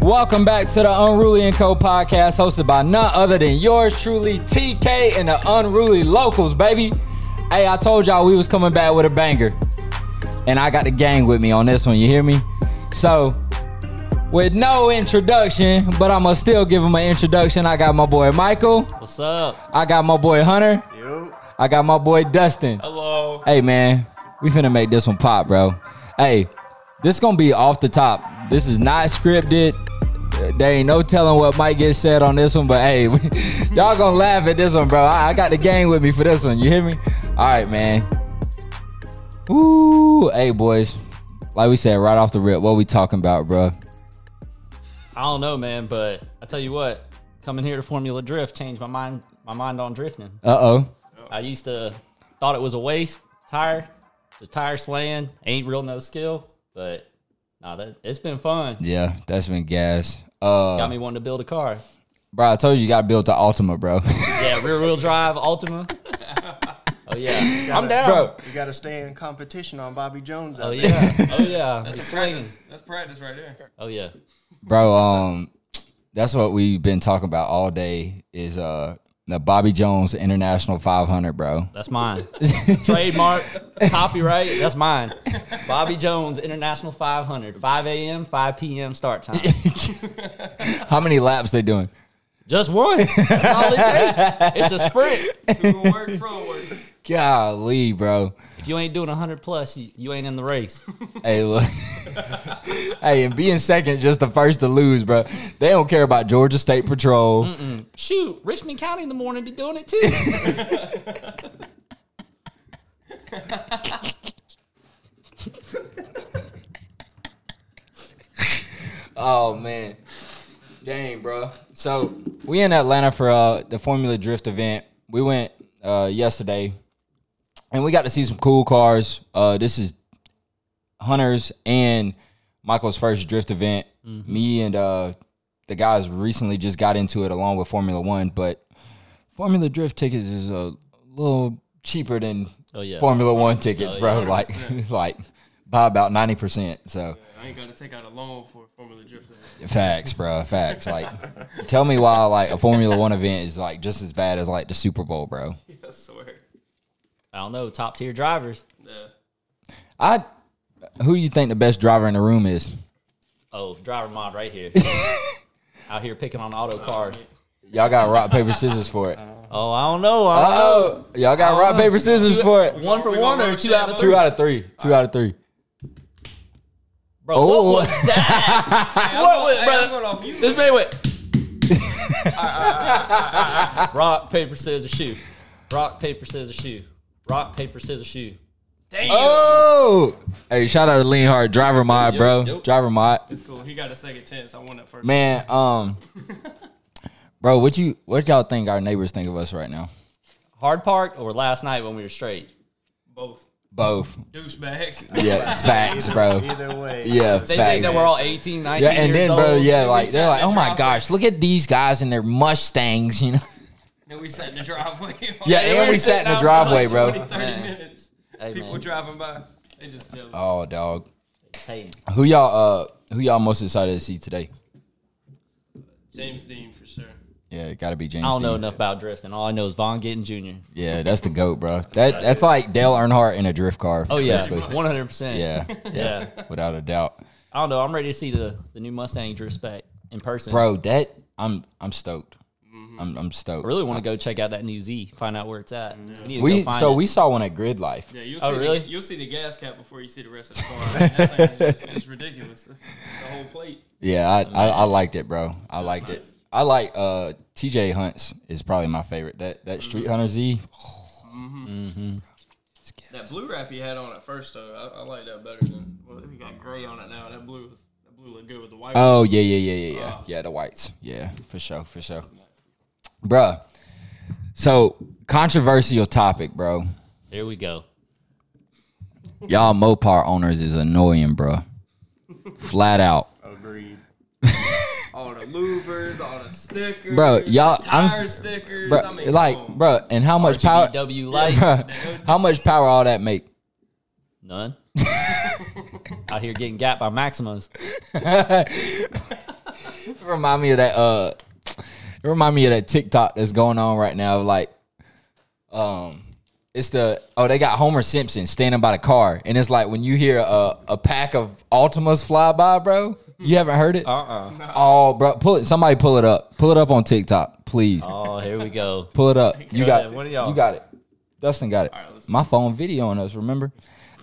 Welcome back to the Unruly and Co podcast, hosted by none other than yours truly, TK and the Unruly Locals, baby. Hey, I told y'all we was coming back with a banger, and I got the gang with me on this one. You hear me? So, with no introduction, but I'ma still give him an introduction. I got my boy Michael. What's up? I got my boy Hunter. Yo. I got my boy Dustin. Hello. Hey man, we finna make this one pop, bro. Hey, this gonna be off the top. This is not scripted. There ain't no telling what might get said on this one, but hey, y'all gonna laugh at this one, bro. I, I got the gang with me for this one. You hear me? All right, man. Ooh, hey boys. Like we said right off the rip, what we talking about, bro? I don't know, man, but I tell you what, coming here to Formula Drift changed my mind. My mind on drifting. Uh oh. I used to thought it was a waste tire, just tire slaying, ain't real no skill. But nah, that it's been fun. Yeah, that's been gas. Uh, Got me wanting to build a car. bro, I told you you got to build the Altima, bro. Yeah, rear wheel drive Altima. Oh yeah, I'm down. bro, You got to stay in competition on Bobby Jones. Out Oh there. yeah, oh yeah. That's It's swinging. practice. That's practice right there. Oh yeah. bro um that's what we've been talking about all day is uh the bobby jones international 500 bro That's mine. Trademark, copyright. That's mine. Bobby Jones International 500, 5 a.m., 5 p.m. start time. how many laps they doing Just one. That's all it takes. It's a sprint. To work, from work. golly bro If you ain't doing 100 plus, you, you ain't in the race. hey look. Hey and being second just the first to lose bro. They don't care about georgia state patrol. Shoot, Richmond County in the morning be doing it too. oh man. Dang bro. So we in atlanta for uh the formula drift event. We went uh yesterday and we got to see some cool cars uh this is Hunter's and Michael's first drift event. Me and uh, the guys recently just got into it along with Formula One, but Formula Drift tickets is a little cheaper than Oh, yeah. Formula One tickets, Oh, bro. yeah. Like, like by about ninety percent. So I ain't got to take out a loan for Formula Drift. facts, bro. Facts. Like, tell me why like a Formula One event is like just as bad as like the Super Bowl, bro. I swear. I don't know, top tier drivers. Yeah. I. Who do you think the best driver in the room is? Oh, driver mod right here. Out here picking on auto cars. Y'all got rock paper scissors for it. Oh, I don't know. I don't know. Oh, y'all got rock paper scissors for it. One for one or two out of three? Two out of three. Two out of three. Bro, Oh. what was that? Hey, What was- hey, off you. This man went. Rock, paper, scissors, shoe. Rock, paper, scissors, shoe. Rock, paper, scissors, shoe. Damn. Oh, hey! Shout out to Lean Hard Driver Mod, Yep, bro. yep. Driver Mod, It's cool. He got a second chance. I won that first. man. Um, bro, what you what y'all think our neighbors think of us right now? Hard park or last night when we were straight? Both. Both. Douchebags. Yeah, facts, bro. Either way. Yeah, They facts. think that we're all 18, 19 Yeah, and years then, bro, old. yeah, like they're like, oh my driveway. gosh, look at these guys in their Mustangs, you know? Then we sat in the driveway. Yeah, and we sat in the sitting driveway, outside bro. 20, 30 Man. minutes. Hey, People man. driving by. They just jealous. Oh, dog. Hey, Who y'all? Uh, who y'all most excited to see today? James Deane for sure. Yeah, it got to be James. I don't know enough about drifting. All I know is Vaughn Gittin Jr. Yeah, that's the goat, bro. That that's like Dale Earnhardt in a drift car. Oh yeah, one hundred percent. Yeah, yeah, Yeah. without a doubt, I don't know. I'm ready to see the the new Mustang drift spec in person. bro. That I'm I'm stoked. Mm-hmm. I'm I'm stoked. I really want to go check out that new Z, find out where it's at. We We so it. we saw one at Grid Life. Yeah, you'll see Oh, see really? The, you'll see the gas cap before you see the rest of the car. that thing is just, it's ridiculous. The whole plate. Yeah, I, I I liked it, bro. I liked it. I like uh TJ Hunts is probably my favorite. That that Street Mm-hmm. Hunter Z. That blue wrap he had on at first though, I, I like that better than well he got gray on it now. That blue was that blue looked good with the white. Oh yeah yeah yeah yeah yeah Oh. yeah the whites. Yeah for sure for sure, bruh. So controversial topic, bro. Here we go. Y'all Mopar owners is annoying, bro. Flat out. Agreed. all the louvers, all the stickers, Bro, y'all- the I'm- tire stickers. Bro, I mean, like, come bro, and how much power? W lights, Bruh, how much power all that make? none. Out here getting gapped by Maximas. remind me of that. Uh, it remind me of that TikTok that's going on right now. Like, um, it's the oh they got Homer Simpson standing by the car, and it's like when you hear a, a pack of Altimas fly by, bro. You haven't heard it? Uh-uh. Oh, bro, pull it. Somebody pull it up. Pull it up on TikTok, please. Oh, here we go. Pull it up. You Go got ahead. What are y'all? You got it. Dustin got it. right, My phone video on us. Remember?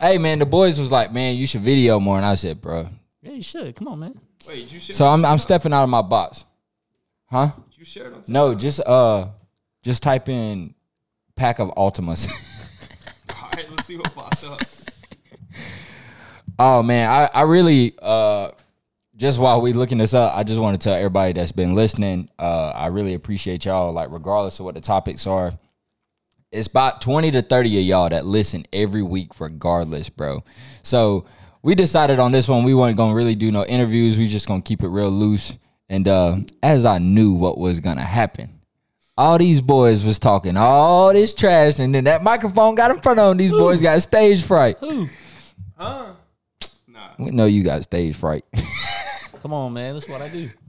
Hey man, the boys was like, man, you should video more, and I said, bro. Yeah, you should. Come on, man. Wait, you share? So I'm I'm stepping out of my box, huh? You share it on No, just uh, just type in pack of Altimas. All right, let's see what pops up. oh man, I I really uh, just while we looking this up, I just want to tell everybody that's been listening, uh, I really appreciate y'all. Like regardless of what the topics are, it's about 20 to 30 of y'all that listen every week regardless bro so we decided on this one we weren't gonna really do no interviews we just gonna keep it real loose and uh as i knew what was gonna happen all these boys was talking all this trash and then that microphone got in front of them these boys got stage fright Who? Huh? Nah. we know you got stage fright Come on, man. That's what I do.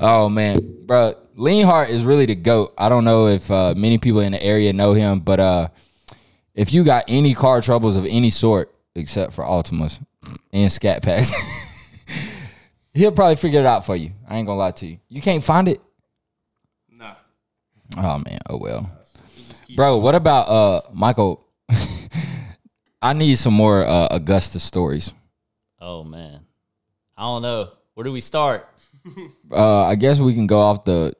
Oh man, bro, Leanhart is really the goat. I don't know if uh, many people in the area know him, but uh, if you got any car troubles of any sort, except for Altimas and Scat Packs, he'll probably figure it out for you. I ain't gonna lie to you. You can't find it. Nah. Oh man, oh well, You just keep bro. What about uh Michael? I need some more uh, Augusta stories. Oh man. I don't know. Where do we start? Uh, I guess we can go off the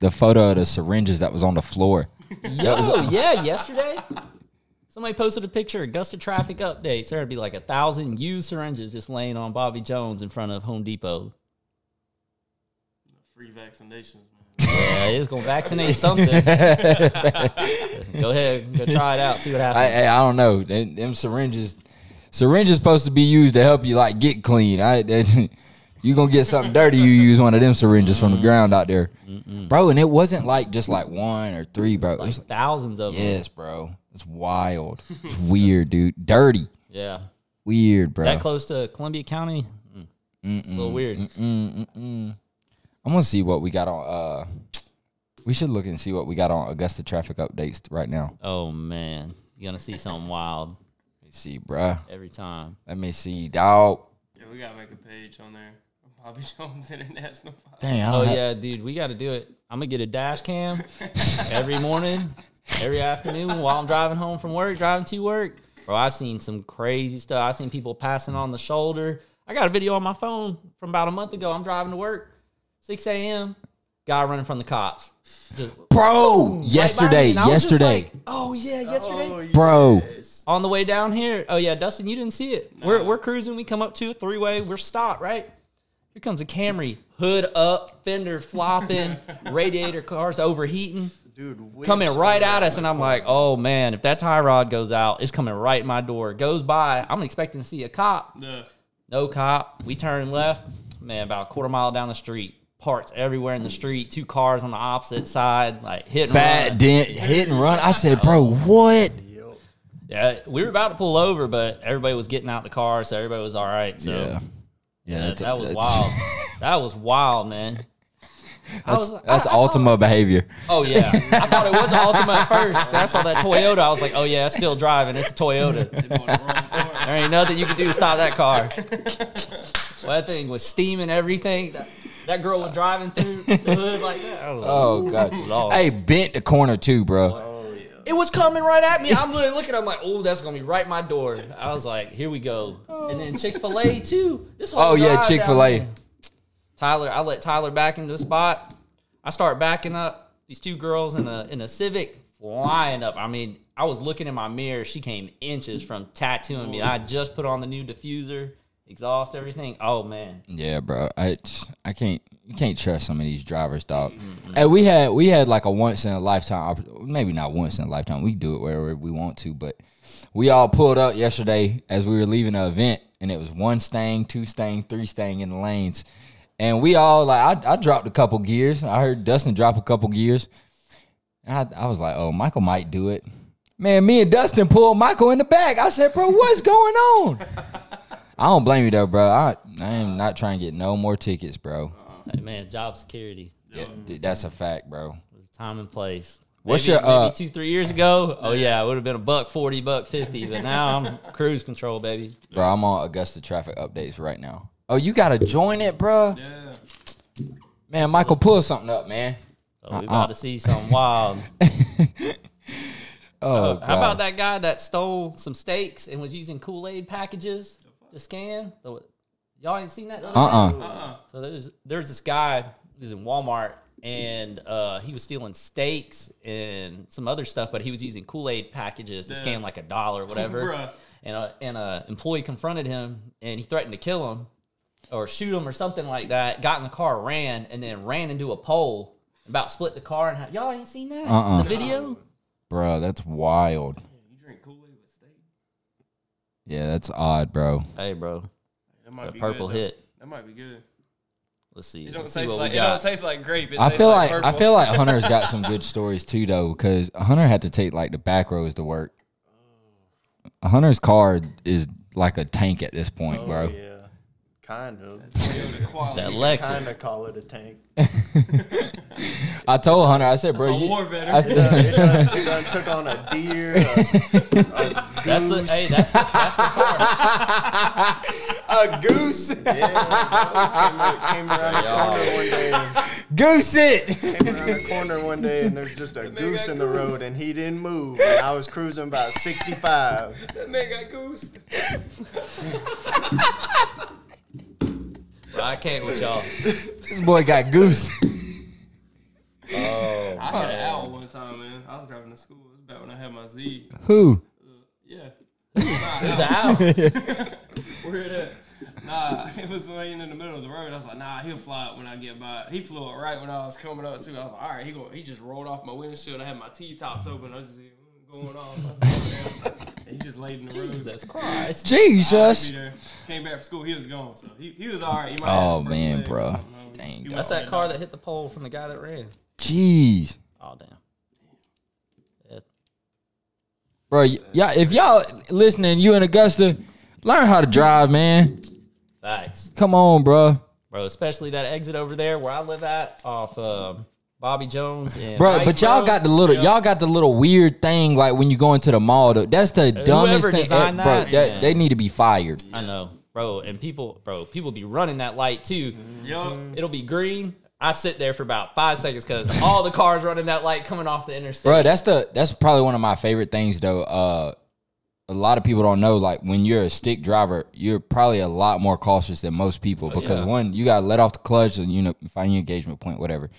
the photo of the syringes that was on the floor. Yo, yeah, yesterday. Somebody posted a picture, of Augusta traffic updates. There'd be like a thousand used syringes just laying on Bobby Jones in front of Home Depot. free vaccinations, man. Yeah, it's gonna vaccinate something. go ahead, go try it out, see what I, happens. I, I don't know. Them, them syringes, syringes supposed to be used to help you like get clean. I, that, you gonna get something dirty. You use one of them syringes from the ground out there, bro. And it wasn't like just like one or three, bro. It was like, Thousands of them. yes, bro. It's wild. It's weird, dude. Dirty, Yeah. weird, bro. That close to Columbia County? Mm. It's a little weird. I'm gonna see what we got on. Uh, we should look and see what we got on Augusta traffic updates right now. Oh man. You're gonna see something wild Let me see, bruh. every time. Let me see, dog. Yeah, we gotta make a page on there. Bobby Jones International. Dang, I Oh don't have- yeah, dude, we got to do it. I'm gonna get a dash cam every morning, every afternoon while I'm driving home from work, driving to work. Bro, I've seen some crazy stuff. I've seen people passing on the shoulder. I got a video on my phone from about a month ago. I'm driving to work, 6 a.m. Guy running from the cops. Just bro. right Yesterday, me, and I was just yesterday, like, oh yeah, oh, yesterday. bro. on the way down here. Oh yeah, Dustin, you didn't see it. We're we're cruising. We come up to a three way. We're stopped right. Here comes a Camry, hood up, fender flopping, radiator cars overheating, Dude, coming right at us, and I'm like, oh man, if that tie rod goes out, it's coming right in my door. It Goes by, I'm expecting to see a cop. Yeah. No cop. We turn left, man, about a quarter mile down the street. Parts everywhere in the street. Two cars on the opposite side, like hit and Fat run. dent, hit and run. I said, bro, what? Yeah, we were about to pull over, but everybody was getting out the car, so everybody was all right. So Yeah, yeah. that, that was wild. that was wild, man. I That's, was- that's I- I saw- behavior. Oh yeah, I thought it was an Altima at first. Then I saw that Toyota. I was like, oh yeah, it's still driving. It's a Toyota. They bought the wrong car. There ain't nothing you can do to stop that car. Well, that thing was steaming everything. That, that girl was driving through the hood like that. I like, Oh god. Lord. hey, bent the corner too, bro. Oh yeah. It was coming right at me. I'm really looking. I'm like, oh, that's gonna be right my door. I was like, here we go. And then Chick Fil A too. This whole Oh, yeah, Chick-fil-A. Tyler, I let Tyler back into the spot. I start backing up. These two girls in a in a Civic flying up. I mean, I was looking in my mirror. She came inches from tattooing me. I just put on the new diffuser, exhaust, everything. Oh man, Yeah, bro. I I can't you can't trust some of these drivers, dog. Hey, we had we had like a once in a lifetime, maybe not once in a lifetime. We do it wherever we want to, but we all pulled up yesterday as we were leaving the event, and it was one stang, two stang, three stang in the lanes, and we all like I, I dropped a couple gears. I heard Dustin drop a couple gears, I, I was like, oh, Michael might do it. Man, me and Dustin pulled Michael in the back. I said, bro, what's going on? I don't blame you though, bro. I, I am not trying to get no more tickets, bro. Hey, man, job security. Yeah, that's a fact, bro. Time and place. What's maybe, your, uh, maybe two, three years ago? Oh yeah, it would have been a buck forty, buck fifty, but now I'm cruise control, baby. Bro, I'm on Augusta traffic updates right now. Oh, you gotta join it, bro. Yeah. Man, Michael, pull something up, man. So we about to see something wild. Oh, How about that guy that stole some steaks and was using Kool Aid packages to scan? Y'all ain't seen that? the other Uh day? uh So there's there's this guy who was in Walmart and uh, he was stealing steaks and some other stuff, but he was using Kool Aid packages to Damn. scan like a dollar or whatever. And a and a employee confronted him and he threatened to kill him or shoot him or something like that. Got in the car, ran, and then ran into a pole. About split the car and y'all ain't seen that Uh-uh. the video. Bro, that's wild. You drink Kool Aid with steak. Yeah, that's odd, bro. Hey, bro, That might the be purple good, though. hit. That might be good. Let's see. It don't Let's see taste what like we it don't got. taste like grape. It I tastes feel like, I purple. feel like Hunter's got some good stories too, though, because Hunter had to take like the back roads to work. Oh. Hunter's car is like a tank at this point, Oh, bro. yeah. Kind of. that quality. Lexus. Kind of call it a tank. I told Hunter, I said, bro, a you, war I veteran. It done, said, it done, it done took on a deer, a, a That's the goose. hey. That's the, that's the car. a goose, yeah, came, came around the corner one day. And, goose it. Came around the corner one day, and there's just a goose in the road, and he didn't move. And I was cruising about 65. that man got goosed. Bro, I can't with y'all. This boy got goose. Oh, I had an owl one time, man. I was driving to school. It was back when I had my Z. Who? Uh, yeah. who's the owl? Where it at? Nah, it was laying in the middle of the road. I was like, nah, he'll fly up when I get by. He flew up right when I was coming up too. I was like, all right, he go. He just rolled off my windshield. I had my T tops open. I was just going off. I was like, "Damn." And he just laid in the road. Jesus Christ. Jesus. be. Came back from school. He was gone. So he, he was all right. He might Oh, have man, bro. Dang, He dog. That's that car that hit the pole from the guy that ran. Jeez. Oh damn. Yeah. Bro, y- yeah, if y'all listening, you in Augusta, learn how to drive, man. Facts. Come on, bro. Bro, especially that exit over there where I live at off um, Bobby Jones and Bro, Rice but y'all Road. got the little y'all got the little weird thing like when you go into the mall. though. That's the dumbest thing, designed bro. that, That, man. they need to be fired. I know, bro, and people, bro, people be running that light too. Yup. It'll be green. I sit there for about five seconds because all the cars running that light coming off the interstate. Bro, that's the that's probably one of my favorite things though. Uh a lot of people don't know like when you're a stick driver, you're probably a lot more cautious than most people because yeah. one, you gotta let off the clutch and you know find your engagement point, whatever.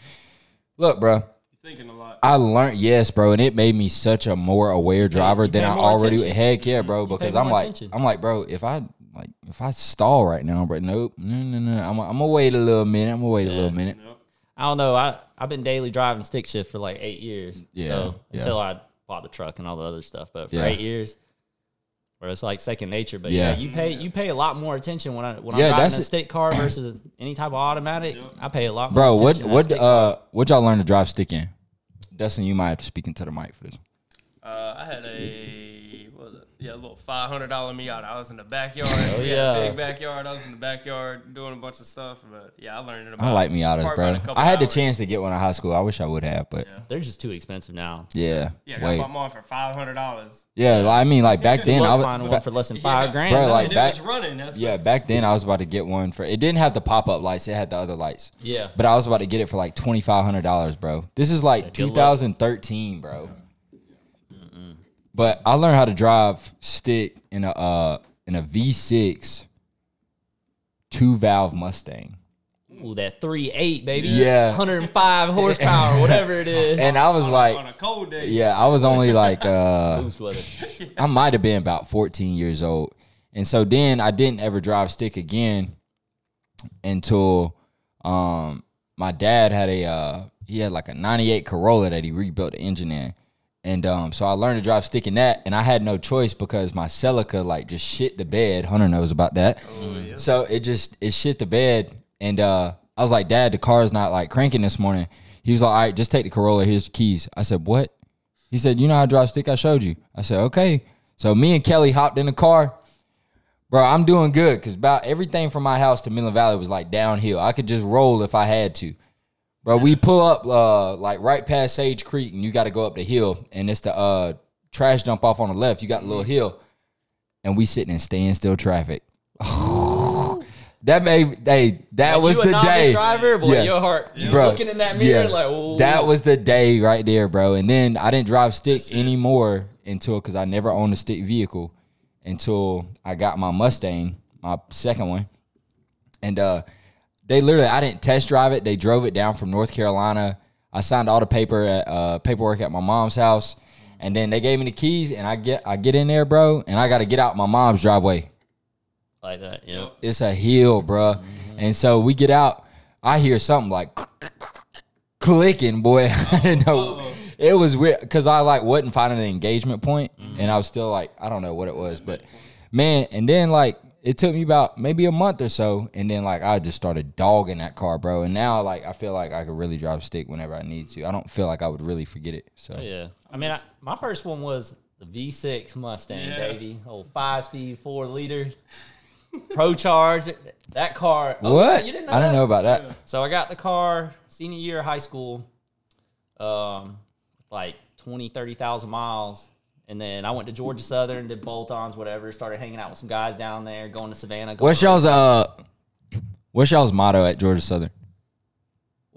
Look, bro, Thinking a lot. I learned yes, bro, and it made me such a more aware driver you than I already. attention. Heck yeah, bro, because I'm like, attention. I'm like, bro, if I like if I stall right now, bro, nope, no, no, no, I'm, I'm gonna wait a little minute. I'm gonna wait a little minute. Yup. I don't know. I I've been daily driving stick shift for like eight years. Yeah, So, yeah. until I bought the truck and all the other stuff, but for Yeah. eight years, where it's like second nature. But yeah, Yeah. you pay you pay a lot more attention when I when Yeah, I'm driving that's a it. stick car versus any type of automatic. I pay a lot more. Bro, what attention to that what stick uh what y'all learn to drive stick in? Dustin, you might have to speak into the mic for this. Uh, I had a what was it? Yeah, a little five hundred dollar Miata. I was in the backyard. Oh, We had yeah. big backyard. I was in the backyard doing a bunch of stuff. But yeah, I learned it about. I like Miatas, probably about a bro. I had the chance to get one in high school. I wish I would have, but They're just too expensive now. yeah, Yeah, I wait, bought mine for five hundred dollars. yeah. like, I mean, like back then, I Look, was, find one for less than five Yeah. grand. Bro, now. like back- it was running. That's yeah, back then I was about to get one for. It didn't have the pop up lights; it had the other lights. yeah. But I was about to get it for like twenty five hundred dollars, bro. This is like 2013, bro. But I learned how to drive stick in a uh in a V6 two valve Mustang. Ooh, that three eight baby. Yeah. 105 horsepower, whatever it is. And I was on like, a cold day. yeah, I was only like uh Boost with it. I might have been about 14 years old. And so then I didn't ever drive stick again until um my dad had a uh he had like a 98 Corolla that he rebuilt the engine in. And um so I learned to drive stick in that and I had no choice because my Celica like just shit the bed. Hunter knows about that. So it just it shit the bed and uh I was like, "Dad, the car's not like cranking this morning." He was like, "All right, just take the Corolla. Here's the keys." I said, "What?" He said, "You know how to drive stick? I showed you." I said, "Okay." So me and Kelly hopped in the car. Bro, I'm doing good because about everything from my house to Midland Valley was like downhill. I could just roll if I had to. Bro, we pull up uh like right past Sage Creek and you got to go up the hill and it's the uh trash dump off on the left. You got a little hill and we sitting in standstill traffic. that made hey that Like, was you the day. driver, boy, Yeah. your heart, you Bro, looking in that mirror yeah. like, oh, That was the day right there, bro. And then I didn't drive stick anymore until because I never owned a stick vehicle until I got my Mustang, my second one. And uh they literally I didn't test drive it. They drove it down from North Carolina. I signed all the paper at, uh, paperwork at my mom's house. And then they gave me the keys and I get I get in there, bro, and I gotta get out my mom's driveway like that. Yeah. it's a hill, bruh. And so we get out. I hear something like clicking, boy. I didn't know. It was weird because I like wasn't finding an engagement point, and I was still like, I don't know what it was, but man. And then like it took me about maybe a month or so, and then like I just started dogging that car, bro. And now like I feel like I could really drive a stick whenever I need to. I don't feel like I would really forget it. So Oh, Yeah. I mean, I, my first one was the V6 Mustang, Yeah. baby. Old five speed, four liter, Pro Charge. That car. oh, what? You didn't know I didn't that? know about that. So I got the car senior year of high school, um, like 20, 30,000 miles. And then I went to Georgia Southern, did bolt-ons, whatever. Started hanging out with some guys down there, going to Savannah. Going What's y'all's uh? What's y'all's motto at Georgia Southern?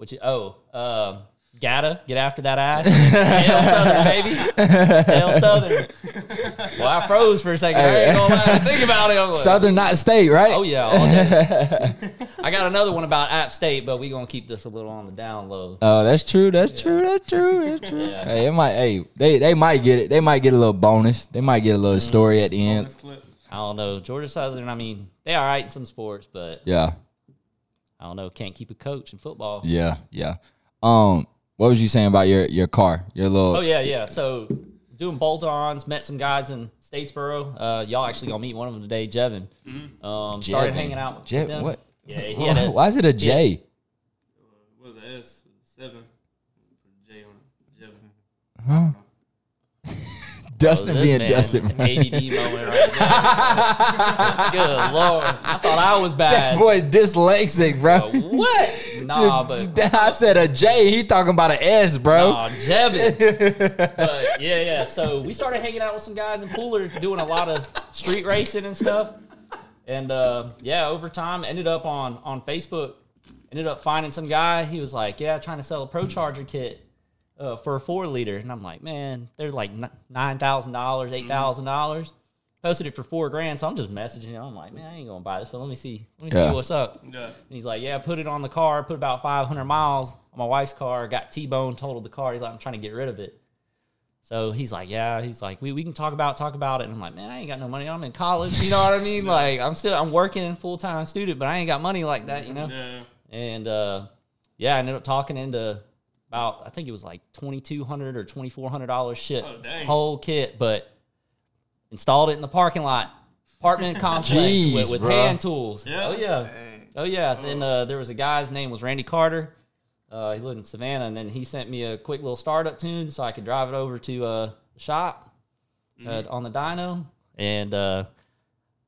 You? Oh, um, gotta get after that ass. Hail Southern, baby. Hail Southern. Well, I froze for a second. I ain't gonna lie. Think about it. Like, Southern, not state, right? Oh yeah. I got another one about App State, but we gonna keep this a little on the down low. Oh, that's true. That's true. That's true. That's true. Yeah. Hey, it might. Hey, they they might get it. They might get a little bonus. They might get a little story at the end. Clip. I don't know. Georgia Southern. I mean, they all right in some sports, but Yeah, I don't know. Can't keep a coach in football. yeah, yeah. Um, what was you saying about your your car? Your little. Oh yeah, yeah. So doing bolt-ons, met some guys in Statesboro. Uh, y'all actually gonna meet one of them today, Jevin. Um, started Jevin. hanging out with Jeff, them. what? Yeah, he had a, Why is it a J? What was the S? Seven. J on it. Jevin. Dustin Oh, being Dustin. ADD moment right. Good lord, I thought I was bad. That boy dyslexic, bro. what? Nah, but I said a J. He talking about an S, bro. Aw, Jevin. but yeah, yeah. So we started hanging out with some guys in Pooler, doing a lot of street racing and stuff. And uh, yeah, over time, ended up on on Facebook. Ended up finding some guy. He was like, "Yeah, trying to sell a Pro Charger kit uh, for a four liter." And I'm like, "Man, they're like nine thousand dollars, eight thousand dollars." Posted it for four grand, so I'm just messaging him. I'm like, "Man, I ain't gonna buy this, but let me see, let me Yeah. see what's up." Yeah. And he's like, yeah, put it on the car, put about 500 miles on my wife's car, got T-bone, totaled the car. He's like, I'm trying to get rid of it. So he's like, yeah, he's like, we, we can talk about talk about it. And I'm like, man, I ain't got no money. I'm in college. You know what I mean? Like, I'm still, I'm working full time student, but I ain't got money like that, you know? Yeah. And uh, yeah, I ended up talking into about, I think it was like 2,200 or $2,400 shit, Oh, whole kit, but installed it in the parking lot. Apartment complex Jeez, with, with hand tools. Yeah. Oh yeah. Oh yeah. Then uh, there was a guy's name was Randy Carter. Uh, he lived in Savannah, and then he sent me a quick little startup tune so I could drive it over to uh, the shop uh, on the dyno, and uh,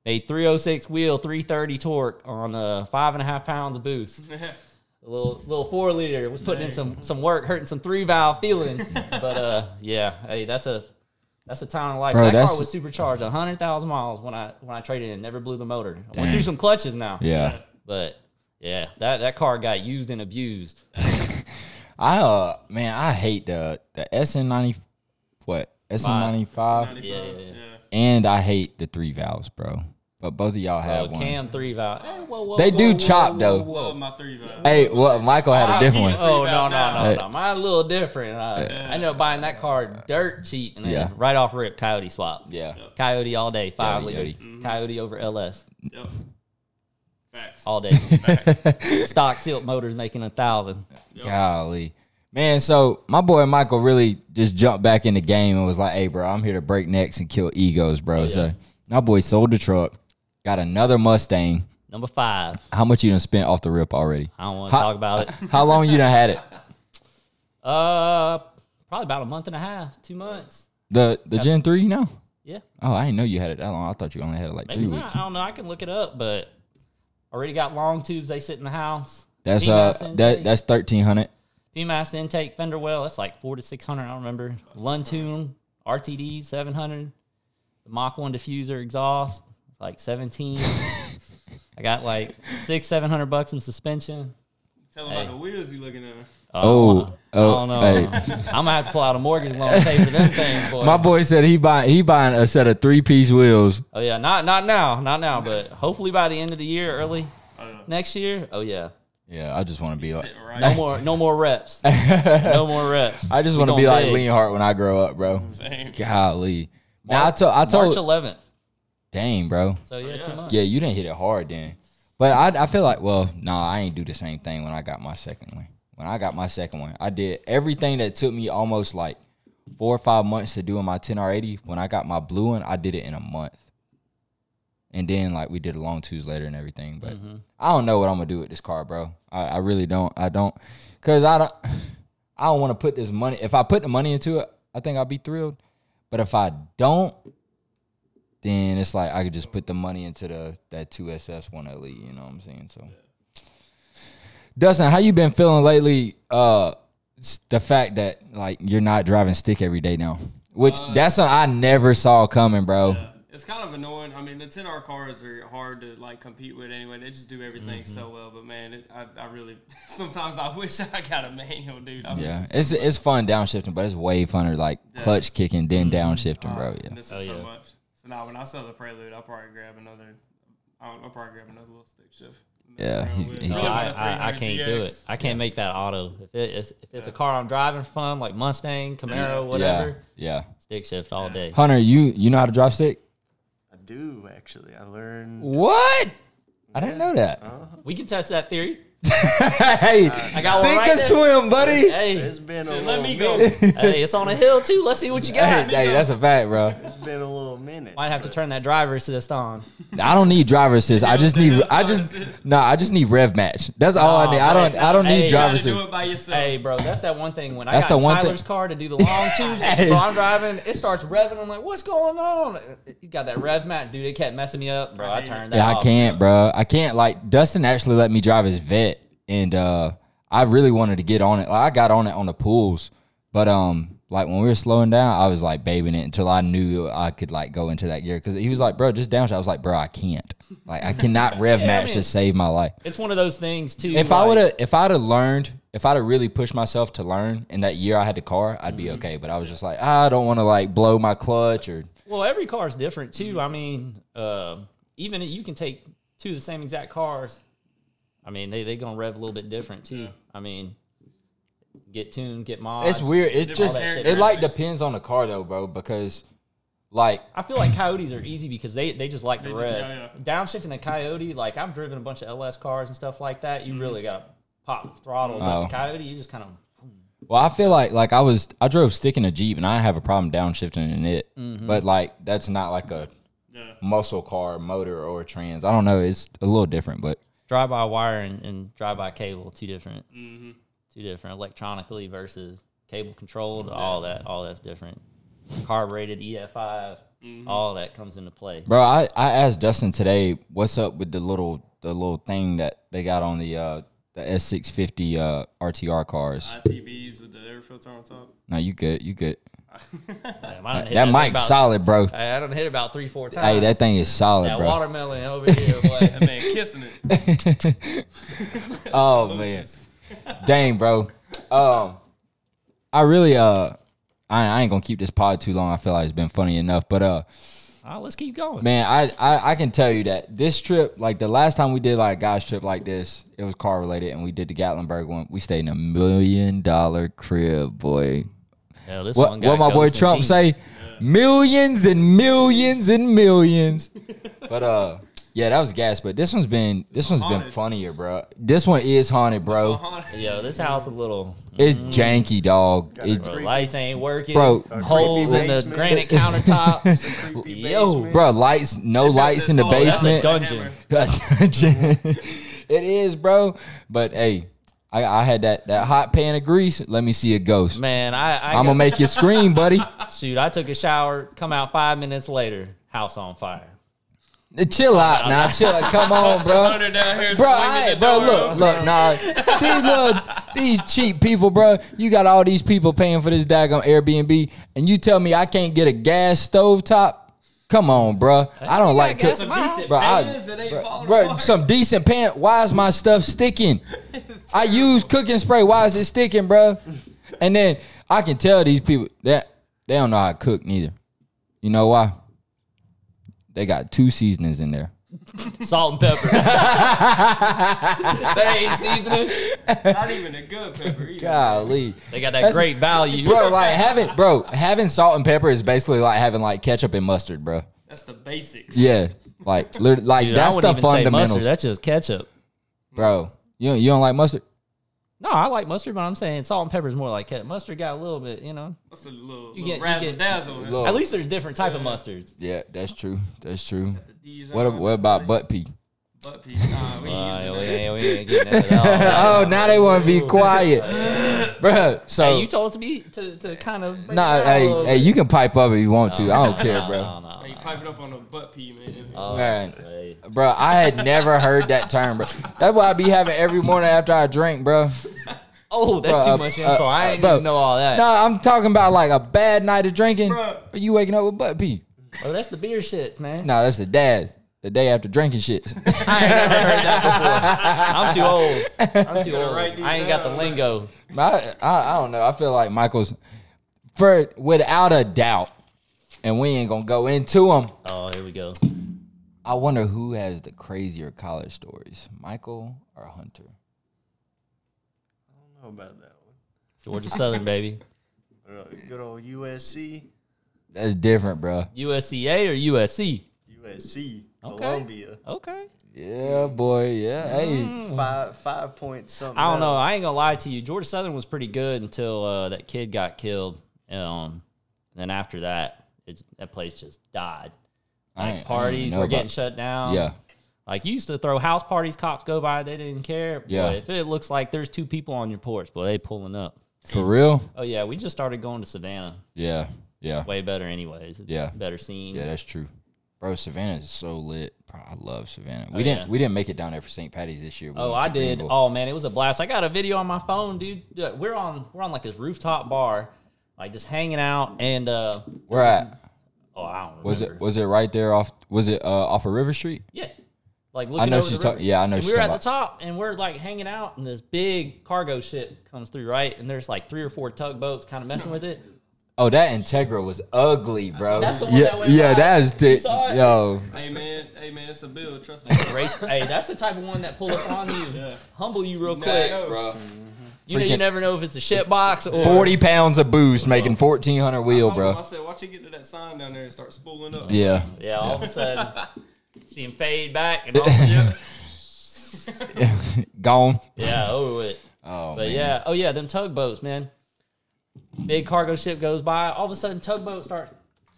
made 306 wheel, 330 torque on uh, five and a half pounds of boost. A little little four liter was putting in some some work, hurting some three valve feelings. but uh, yeah, hey, that's a that's a time of life. Bro, that car was supercharged, hundred thousand miles when I when I traded in. Never blew the motor. I went Damn. through some clutches now. Yeah. but yeah, that that car got used and abused. I uh man, I hate the the SN ninety what SN ninety five, Yeah, yeah, yeah. and I hate the three valves, bro. But both of y'all have one. Cam three valve. Hey, whoa, whoa, They whoa, do whoa, chop, whoa, though. whoa, whoa. My three valve. Hey, well, Michael had a different one. Oh Three no valve no now. no no! Mine's a little different. Uh, I, I ended up buying that car dirt cheap and then Yeah. right off rip Coyote swap. Yeah, Coyote all day, five Coyote, liter. Yodi. Coyote over LS Yep. Facts. all day. Stock silk motors making a thousand. golly, man. So my boy Michael really just jumped back in the game and was like, "Hey, bro, I'm here to break necks and kill egos, bro." Oh, yeah. So my boy sold the truck, got another Mustang. Number five. How much you done spent off the rip already? I don't want to talk about it. How long you done had it? Uh, probably about a month and a half, two months. The the Gen three, no. Yeah. Oh, I didn't know you had it that long. I thought you only had it like Maybe three not. weeks. I don't know. I can look it up, but already got long tubes. They sit in the house. That's PMAS uh intake. that that's thirteen hundred. PMAS intake fender well. That's like four to six hundred. I don't remember. Luntune RTD seven hundred. The Mach one diffuser exhaust. It's like seventeen. I got like six seven hundred bucks in suspension. Tell them Hey. about the wheels you looking at. Oh, oh, I don't know. hey. I'm gonna have to pull out a mortgage loan to pay for them things, boy. My boy said he buy he buying a set of three piece wheels. Oh yeah, not not now, not now, but hopefully by the end of the year, early Oh, next year. Oh yeah, Yeah, I just want to be like right. no more, no more reps, no more reps. I just want to going be like big. Lean Hart when I grow up, bro. Same. Golly. Now I told I March 11th. Dang, bro. So yeah, two months. Yeah, you didn't hit it hard then. But I I feel like well, no, I ain't do the same thing when I got my second one. When I got my second one, I did everything that took me almost like four or five months to do in my 10R80. When I got my blue one, I did it in a month. And then like we did a long tubes later and everything. But mm-hmm. I don't know what I'm gonna do with this car, bro. I, I really don't. I don't cause I don't I don't want to put this money if I put the money into it, I think I'll be thrilled. But if I don't, then it's like I could just put the money into the that two SS 1LE. You know what I'm saying? So, Dustin, how you been feeling lately? Uh, the fact that like you're not driving stick every day now, which uh, that's something I never saw coming, bro. It's kind of annoying. I mean, the 10R cars are hard to like compete with anyway. They just do everything mm-hmm. so well. But man, it, I, I really sometimes I wish I got a manual, dude. I miss Yeah, it so it's it's fun downshifting, but it's way funner like clutch kicking than mm-hmm. downshifting, bro. Ah, yeah, miss it Oh, so yeah. much. So now when I sell the Prelude, I'll probably grab another. I'll, I'll probably grab another little stick shift. Yeah, around he's- with it. he Really got- I, want a I, I 300 can't do it. I can't make that auto. If it is if it's a car I'm driving fun, like Mustang, Camaro, whatever, yeah, yeah. stick shift all day. Hunter, you you know how to drive stick? I do actually. I learned. What? I didn't know that. Uh-huh. We can test that theory. hey, I got one sink right or there. swim, buddy. Hey, It's been a Shit, little let me go. hey, it's on a hill too. Let's see what you got. hey, that's a fact, bro. It's been a little minute. Might have to turn that driver assist on. I don't need driver assist. I just don't think need. that's I what just it is. no. I just need rev match. That's all I need. I don't. hey, I don't hey, need you driver assist. do it by yourself. Hey, bro, that's that one thing. When That's I got the one thing- Tyler's car to do the long tubes, Hey. bro, I'm driving, it starts revving. I'm like, what's going on? He's got that rev mat, dude. It kept messing me up, bro. I turned that Yeah, I can't, bro. I can't. Like Dustin actually let me drive his vet, and uh I really wanted to get on it. Like, I got on it on the pools, but um, like when we were slowing down, I was like babying it until I knew I could like go into that gear because he was like, bro, just downshift. I was like, bro, I can't. Like I cannot rev Yeah, I match mean- to save my life. It's one of those things too. If I would have, if I'd have learned, if I'd have really pushed myself to learn in that year I had the car, I'd Mm-hmm. be okay. But I was just like, I don't want to like blow my clutch or Well, every car is different too. I mean, uh, even you can take two of the same exact cars. I mean, they they gonna rev a little bit different too. I mean, get tuned, get mods. It's weird. It just it like depends on the car though, bro. Because like I feel like Coyotes are easy because they, they just like to rev. yeah, yeah. Downshifting a Coyote, like I've driven a bunch of LS cars and stuff like that. You really gotta pop the throttle. Oh. But Coyote, you just kind of hmm. Well, I feel like like I was I drove stick in a Jeep and I have a problem downshifting in it. Mm-hmm. But like that's not like a Yeah. muscle car motor or trans. I don't know. It's a little different, but drive by wire and, and drive by cable, two different, Mm-hmm. two different electronically versus cable controlled. All that, all that's different. Carbureted EF5, Mm-hmm. all that comes into play. bro, I, I asked Dustin today what's up with the little the little thing that they got on the uh the S six fifty uh RTR cars. ITBs with the air filter on top. No, you good, you good. Damn, I done hit That thing mic's about- solid, bro. Hey, I done hit about three, four times. Hey, that thing is solid, that bro. watermelon over here, boy. That man kissing it. Oh man, dang, bro. Um, I really uh, I, I ain't gonna keep this pod too long. I feel like it's been funny enough, but uh, Oh, let's keep going. man, I, I I can tell you that this trip, like the last time we did like a guys trip like this, it was car related, and we did the Gatlinburg one. We stayed in a million dollar crib, boy. Yeah, this What one what my boy Trump deep. say? Millions and millions and millions. but uh, yeah, that was gas. But this one's been this one's been funnier, bro. This one is haunted, bro. Yo, this house a little. It's janky, dog. Got a It, Bro, lights ain't working. Bro. Holes in the granite countertop. Yo, bro, lights, no lights in the that's a basement. dungeon. it is, bro. But hey, I, I had that that hot pan of grease. Let me see a ghost. Man, I, I I'm gonna make you scream, buddy. shoot. I took a shower, come out five minutes later, house on fire. Chill out now. Chill out. Come on, bro. Down here Bro, I bro, look, open. look, nah. These little, these cheap people, bro. You got all these people paying for this daggone Airbnb, and you tell me I can't get a gas stove top? Come on, bro. I don't like gas cook- in my house. Bro, I- that ain't bro, falling apart. some decent pan. Why is my stuff sticking? I use cooking spray. Why is it sticking, bro? And then I can tell these people that they don't know how to cook neither. You know why? They got two seasonings in there. Salt and pepper. they ain't seasoning. Not even a good pepper either. Golly. They got that That's- great value. bro. Like having, bro, having salt and pepper is basically like having like ketchup and mustard, bro. That's the basics. Yeah, like, lit- like Dude, I that's the wouldn't say fundamentals, mustard. That's just ketchup. bro. You don't, you don't like mustard? No, I like mustard, but I'm saying salt and pepper is more like ketchup. Mustard got a little bit, you know. What's a little, You little get- razzle get- dazzle? in At least there's different type of mustards. Yeah, that's true. That's true. What what about butt pee? Butt piece. Nah, we Uh, we, ain't, we ain't getting into that. oh, now they want to be quiet, bro. So Hey, you told us to be to, to kind of nah, it down a hey, hey, you can pipe up if you want to. I don't care, No, bro. No, no, Hey, pipe it up on a butt pee, man. Oh, Man. hey. Bro, I had never heard that term, bro. That's what I be having every morning after I drink, bro. Oh, that's Bro, too uh, much uh, info. I uh, ain't bro. even know all that. No, I'm talking about like a bad night of drinking. Bruh. You waking up with butt pee. Oh, that's the beer shits, man. No, that's the dad's. The day after drinking shits. I ain't never heard that before. I'm too old. I'm too old. write these I ain't got the lingo. I, I I don't know. I feel like Michael's for without a doubt, and we ain't gonna go into them. Oh, here we go. I wonder who has the crazier college stories, Michael or Hunter. I don't know about that one. Georgia Southern, baby. Uh, Good old USC, That's different, bro. USCA or USC? USC, Okay. Columbia. Okay. Yeah, boy. Yeah. Hey. Five five point something. I don't know. I ain't gonna lie to you. Georgia Southern was pretty good until uh, that kid got killed. Um, and then after that, it's, that place just died. Like parties were getting shut down. Yeah. Like you used to throw house parties, cops go by, they didn't care. Yeah. if it looks like there's two people on your porch, boy, they pulling up. For real? Oh yeah, we just started going to Savannah. Yeah. Yeah. Way better, anyways. It's Yeah. better scene. Yeah, that's true. Bro, Savannah is so lit. Bro, I love Savannah. Oh, we Oh, didn't yeah. we didn't make it down there for St. Patty's this year. Oh, we Oh, I did. Greenville. Oh man, it was a blast. I got a video on my phone, dude. Dude, We're on we're on like this rooftop bar, like just hanging out, and uh, Where at? oh, I don't remember. Was it was it right there off was it uh, off of River Street? Yeah. Like looking know over she's the talk- river. yeah, I know And she's we were at talking the top, and we're like hanging out, and this big cargo ship comes through, right? And there's like three or four tugboats kind of messing with it. Oh, that Integra was ugly, bro. That's the one yeah, that went yeah, by. that's the it? yo. Hey man, hey man, it's a bill. Trust me. Race, hey, that's the type of one that pull up on you, Yeah. humble you real quick. Facts, bro. You know, you never know if it's a shit box or Forty pounds of boost making fourteen hundred wheel, I told him, I said, watch you get to that sign down there and start spooling up. Yeah, Yeah, all of a sudden, see him fade back, and all of a gone. yeah, over with. Oh, But man. yeah, oh yeah, them tugboats, man. Big cargo ship goes by. All of a sudden, tugboat starts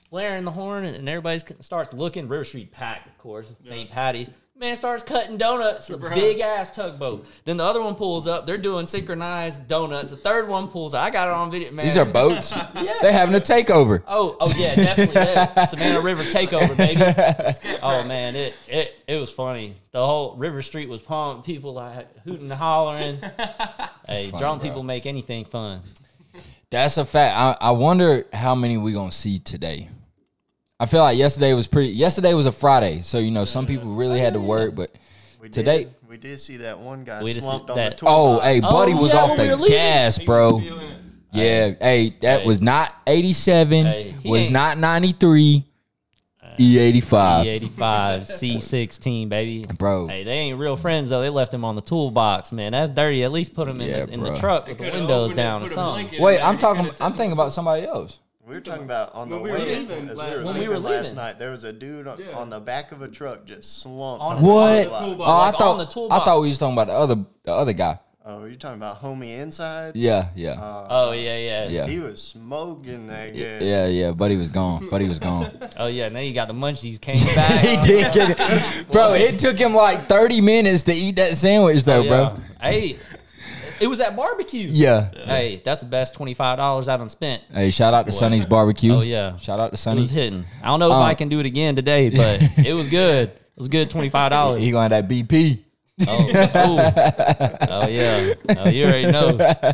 blaring the horn, and everybody starts looking. River Street packed, of course. St. Patty's. Man starts cutting donuts. A big ass tugboat. Then the other one pulls up. They're doing synchronized donuts. The third one pulls up. I got it on video, man. These are boats. Yeah. They're having a takeover. Oh, oh yeah, definitely. Yeah. Savannah River takeover, baby. Oh man, it it it was funny. The whole River Street was pumped. People like hooting and hollering. hey, funny, drunk bro. people make anything fun. That's a fact. I, I wonder how many we gonna see today. I feel like yesterday was pretty. Yesterday was a Friday, so you know some people really had to work, but We today. did, we did see that one guy We slumped on that- the tour. Oh, hey, Oh, buddy was yeah, off the gas, bro. was feeling it. Yeah, hey, that Hey. was not 87, Hey, was ain't- not 93, E85. E85 C16, baby. Bro. Hey, they ain't real friends though. They left him on the toolbox, man. That's dirty. At least put him in, Yeah, the, in the truck They with the windows down or something. Wait. I'm talking. I'm thinking about somebody else. We were talking about on the When we were way leaving as last we were night. When we leaving were last leaving. night. There was a dude on, Yeah. on the back of a truck just slumped. On on What? the toolbox. Oh, toolbox. I Like on thought. the I toolbox. thought we was talking about the other, the other guy. Oh, you're talking about homie inside? Yeah, yeah, Uh, Oh yeah, yeah, yeah, He was smoking that guy. yeah, yeah. Buddy was gone. Buddy was gone. Oh yeah. Now you got the munchies came back. he did get it, bro. It took him like 30 minutes to eat that sandwich, though, Oh, bro. Hey, It was at barbecue. Yeah. Hey, that's the best twenty five dollars I done spent. Hey, shout out to Sonny's Barbecue. Oh, yeah. Shout out to It was hitting. I don't know if Um, I can do it again today, but it was good. It was good twenty five dollars. He going to that BP. Oh, oh. oh yeah. Oh, you already know.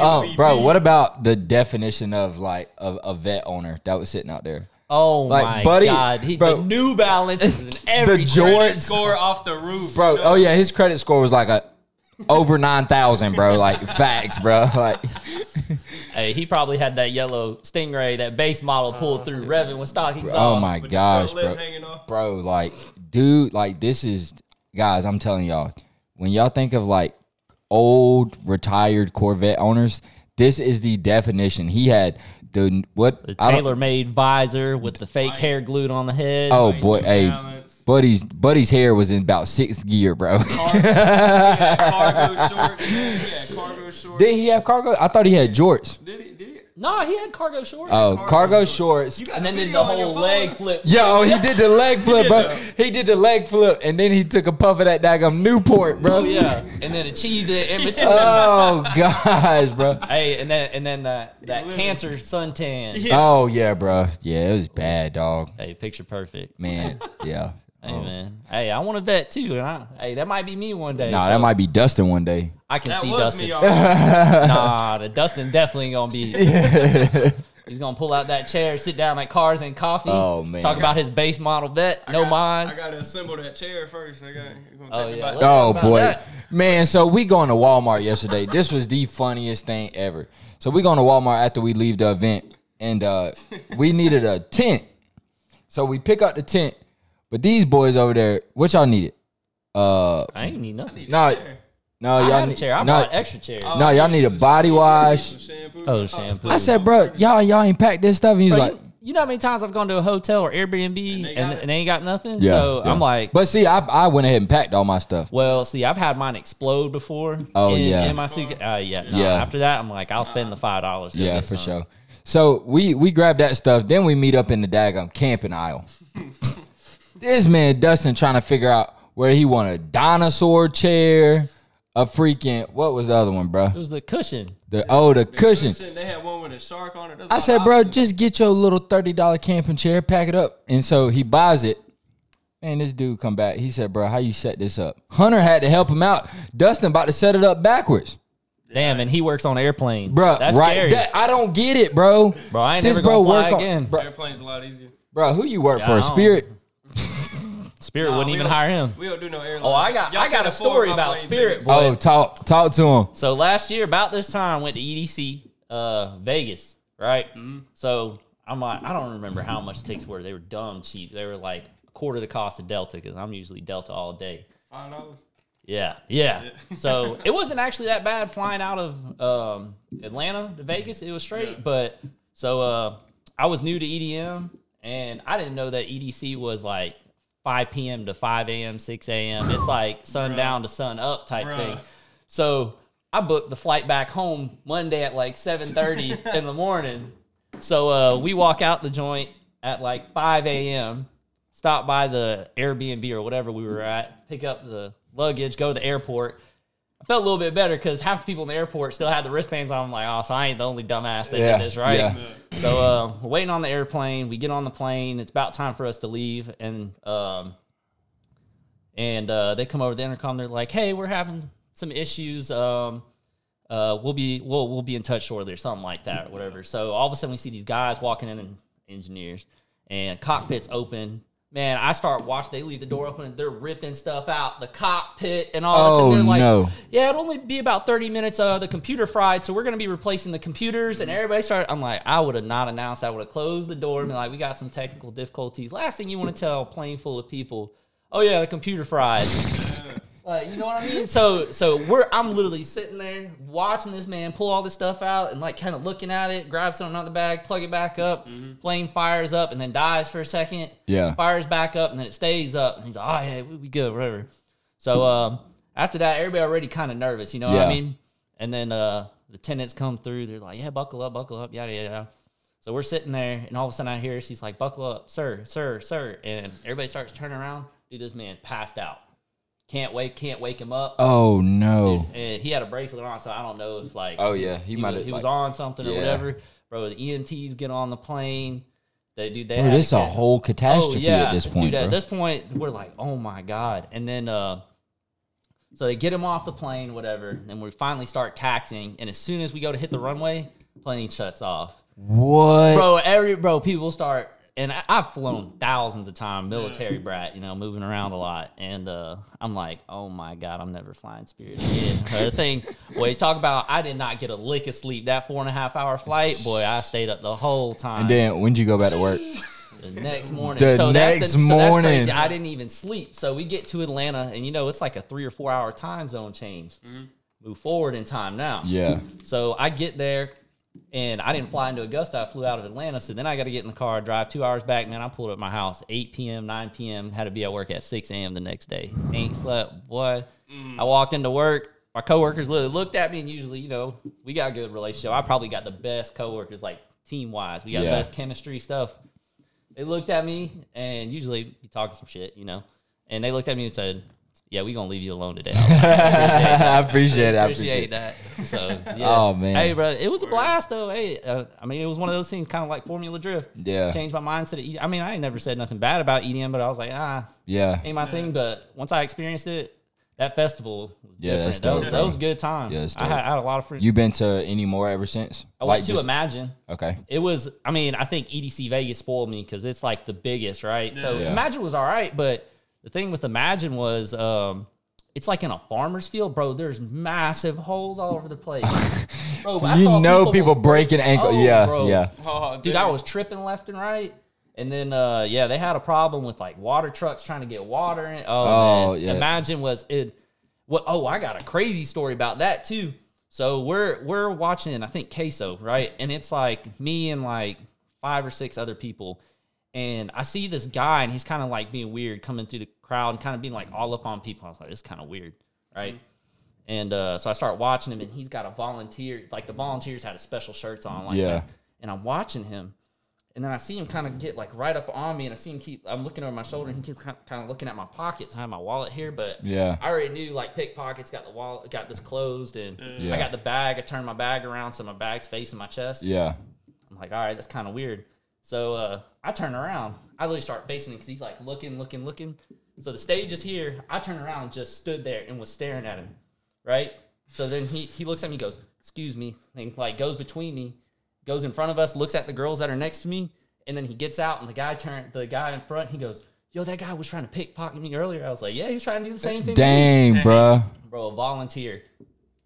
Oh, bro, what about the definition of like a, a vet owner that was sitting out there? Oh Like, my buddy, god. He, bro. the New Balance is in every Jordan- Score off the roof, Bro, oh yeah, his credit score was like a over 9,000, bro. Like facts, bro. Like Hey, he probably had that yellow Stingray, that base model pulled through revving with stockings oh my gosh, bro. Bro, like dude, like this is guys, I'm telling y'all, when y'all think of like old retired Corvette owners, this is the definition. He had the what The tailor made visor with the fake hair glued on the head. Oh boy, hey. Buddy's Buddy's hair was in about sixth gear, bro. Car- he had cargo shorts. man. He had cargo shorts. Did he have cargo? I thought he had jorts. Did he? Did he? No, he had cargo shorts. Oh, Cargo cargo shorts. shorts. And then the did the whole leg flip. Yo, oh, he did the leg flip, did bro. that. He did the leg flip, and then he took a puff of that daggum Newport, bro. Oh yeah, and then a cheese in between. Oh gosh, bro. hey, and then and then uh, that that cancer suntan. Yeah. Oh yeah, bro. Yeah, it was bad, dog. Hey, picture perfect. Man, yeah. Hey Oh. man, hey, I want a vet too, and I hey that might be me one day. Nah, so that might be Dustin one day. I can That see was Dustin. me already. Nah, the Dustin definitely gonna be. He's gonna pull out that chair, sit down like cars and coffee. Oh, man. talk about his base model vet, no I got- mods. I gotta assemble that chair first. I got. You gonna Oh, take yeah. Oh boy, that. man. So we going to Walmart yesterday. This was the funniest thing ever. So we going to Walmart after we leave the event, and uh, we needed a tent. So we pick up the tent, but these boys over there, what y'all needed? Uh, I ain't need nothing. no, no, I y'all had a need chair. I no, brought extra chairs. no, y'all need a body wash. Shampoo. Oh, I shampoo. I said, bro, y'all y'all ain't packed this stuff. And he was Bro, like, you, you know how many times I've gone to a hotel or Airbnb and, they got it? and they ain't got nothing? yeah. so yeah. I'm like, but see, I I went ahead and packed all my stuff. well, see, I've had mine explode before. Oh, in, yeah. in my suitcase. Uh, yeah, no, Yeah. After that, I'm like, I'll spend the five dollars. Yeah, for sure. So we we grab that stuff. Then we meet up in the daggum camping aisle. this man Dustin trying to figure out where he want a dinosaur chair, a freaking what was the other one, bro? It was the cushion. The oh the cushion. They had one with a shark on it. That's I said, bro, options. just get your little thirty dollar camping chair, pack it up. And so he buys it. Man, this dude come back. He said, bro, how you set this up? Hunter had to help him out. Dustin about to set it up backwards. Damn, and he works on airplanes. Bro, That's right? scary. That- I don't get it, bro. Bro, I ain't this never bro gonna fly work on- again. bro, Airplane's a lot easier. bro, who you work Yeah, for? I A don't- Spirit? Spirit Nah, wouldn't even hire him. We don't do no airline. Oh, I got Y'all I got a story about Spirit, tickets. boy. Oh, talk talk to him. So last year, about this time, went to EDC, uh, Vegas, right? Mm-hmm. So I'm like, I don't remember how much the tickets were. They were dumb cheap. They were like a quarter the cost of Delta because I'm usually Delta all day. Five dollars. Yeah, yeah. so it wasn't actually that bad flying out of um, Atlanta to Vegas. It was straight, but so uh, I was new to EDM and I didn't know that EDC was like 5 p.m. to 5 a.m., 6 a.m. It's like sundown to sun up type Bruh. thing. So I booked the flight back home Monday at like 7:30 in the morning. So uh, we walk out the joint at like 5 a.m. Stop by the Airbnb or whatever we were at, pick up the luggage, go to the airport. I felt a little bit better because half the people in the airport still had the wristbands on. I'm like, oh, so I ain't the only dumbass that Yeah, did this, right? yeah. So uh, we're waiting on the airplane. We get on the plane. It's about time for us to leave, and um, and uh, they come over the intercom. They're like, "Hey, we're having some issues. Um, uh, we'll be we'll we'll be in touch shortly, or something like that, or whatever." So all of a sudden, we see these guys walking in, and engineers, and cockpits open. Man, I start watching. They leave the door open, and they're ripping stuff out the cockpit and all this. Oh, And they're like, no. yeah, it'll only be about 30 minutes. Uh, the computer fried, so we're gonna be replacing the computers. And everybody started. I'm like, I would have not announced. I would have closed the door and been like, we got some technical difficulties. Last thing you want to tell a plane full of people, oh yeah, the computer fried. Like, you know what I mean? So, so we're I'm literally sitting there watching this man pull all this stuff out and like kind of looking at it, grab something out of the bag, plug it back up, plane fires up and then dies for a second. Yeah. Fires back up and then it stays up. And he's like, oh yeah, we, we good, whatever. So um, after that, everybody already kind of nervous, you know what I mean? And then uh, the tenants come through. They're like, yeah, buckle up, buckle up, yada yada. yada. So we're sitting there, and all of a sudden I hear she's like, "Buckle up, sir, sir, sir," and everybody starts turning around. Dude, this man passed out. Can't wake, can't wake him up. Oh no. And he had a bracelet on, so I don't know if like Oh yeah, he, he, might was, have. he was like, on something or yeah. whatever. Bro, the EMTs get on the plane. They do. They Bro, had this a whole catastrophe at this point, Dude, at this point, we're like, oh my god. And then, uh, so they get him off the plane, whatever. And we finally start taxing. And as soon as we go to hit the runway, plane shuts off. what? Bro, every bro, people start. And I, I've flown thousands of times, military brat, you know, moving around a lot. And uh, I'm like, oh my God, I'm never flying Spirit again. the thing, boy, talk about, I did not get a lick of sleep. That four and a half hour flight, boy, I stayed up the whole time. and then when'd you go back to work? The next morning. The so next that's the, so morning. crazy. I didn't even sleep. So we get to Atlanta, and you know it's like a three or four hour time zone change. Move forward in time now. Yeah. So I get there, and I didn't fly into Augusta. I flew out of Atlanta. So then I got to get in the car, drive two hours back. Man, I pulled up my house 8 p.m., 9 p.m. Had to be at work at 6 a.m. the next day. Ain't slept. Boy, I walked into work. My coworkers literally looked at me, and usually, you know, we got a good relationship. I probably got the best coworkers, like team wise. We got Yeah. the best chemistry stuff. They looked at me, and usually be talking some shit, you know. And they looked at me and said, "Yeah, we gonna leave you alone today." I was like, I appreciate it. I appreciate appreciate that. So, yeah. Oh, man. Hey, bro, it was a blast though. Hey, uh, I mean, it was one of those things, kind of like Formula Drift. Yeah. changed my mindset. Of E- I mean, I ain't never said nothing bad about EDM, but I was like, ah, Yeah. ain't my thing. But once I experienced it, that festival was Yeah, different. that's that, was, that was a good time. Yeah, it's I, had. I had a lot of friends. You been to any more ever since? I went to just- Imagine. Okay. It was, I mean, I think EDC Vegas spoiled me because it's like the biggest, right? So Yeah. Imagine was all right, but the thing with Imagine was, um, it's like in a farmer's field, bro. There's massive holes all over the place. bro, I You saw know people was breaking ankle- Oh, yeah, bro. yeah. Oh, Dude, I was tripping left and right. And then, uh, yeah, they had a problem with like water trucks trying to get water in. Oh, Oh, man. yeah. Imagine was it. What? Oh, I got a crazy story about that too. So we're we're watching, I think Kayzo, right? And it's like me and like five or six other people, and I see this guy, and he's kind of like being weird, coming through the crowd and kind of being like all up on people. I was like, this is kind of weird, right? And uh, so I start watching him, and he's got a volunteer. Like the volunteers had a special shirts on, like Yeah. that. And I'm watching him, and then I see him kind of get like right up on me, and I see him keep. I'm looking over my shoulder, and he keeps kind of looking at my pockets. I have my wallet here, but Yeah. I already knew like pickpockets got the wallet, got this closed, and Yeah. I got the bag. I turned my bag around, so my bag's facing my chest. Yeah. I'm like, all right, that's kind of weird. So uh, I turn around. I literally start facing him because he's like looking, looking, looking. So the stage is here. I turn around and just stood there and was staring at him, right? So then he he looks at me, goes, "Excuse me," and like goes between me, goes in front of us, looks at the girls that are next to me, and then he gets out and the guy turned the guy in front. He goes, "Yo, that guy was trying to pickpocket me earlier." I was like, "Yeah, he was trying to do the same thing." to me." Dang, bruh. bro, a volunteer.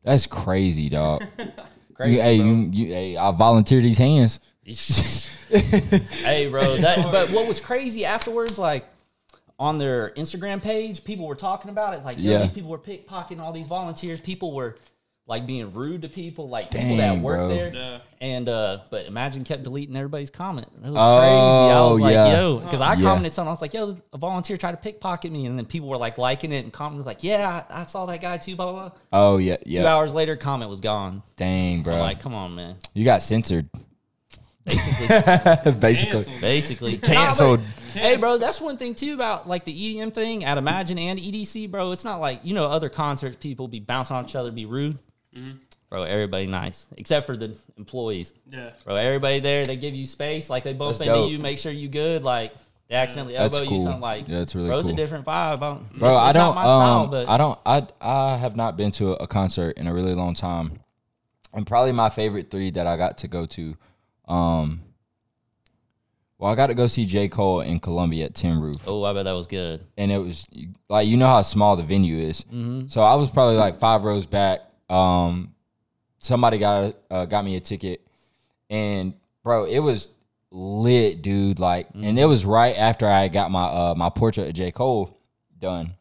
That's crazy, dog. Crazy, you, hey, bro. you, you, hey, I volunteer these hands. hey, bro. That, but what was crazy afterwards, like on their Instagram page, people were talking about it. Like, yo, Yeah. these people were pickpocketing all these volunteers. People were like being rude to people, like people that work bro. there. Yeah. And uh, but imagine kept deleting everybody's comment. It was Oh, crazy. I was like, yeah. yo, because I Yeah. commented something. I was like, yo, a volunteer tried to pickpocket me, and then people were like liking it and commenting like, yeah, I, I saw that guy too. Blah blah. blah. Oh yeah, yeah. Two hours later, comment was gone. Dang, bro. I'm like, come on, man. you got censored. Basically, Basically. Canceled. basically Canceled. Nah, but- Hey, bro, that's one thing too about like the EDM thing at Imagine and EDC, bro. It's not like you know other concerts people be bouncing on each other, be rude. Bro, everybody nice except for the employees. Yeah. Bro, everybody there they give you space, like they bump That's into dope. you, make sure you good, like they accidentally That's elbow cool. you, something like. Yeah, that's really bro, it's cool. a different vibe. I don't, Bro, it's, I it's don't. not my style, um, but I don't. I I have not been to a concert in a really long time, and probably my favorite three that I got to go to. Um, well, I got to go see J Cole in Columbia at Tin Roof, oh, I bet that was good. and it was like you know how small the venue is. Mm-hmm. So I was probably like five rows back. Um, somebody got uh, got me a ticket, and bro, it was lit, dude. Like, and it was right after I got my uh my portrait of J Cole done.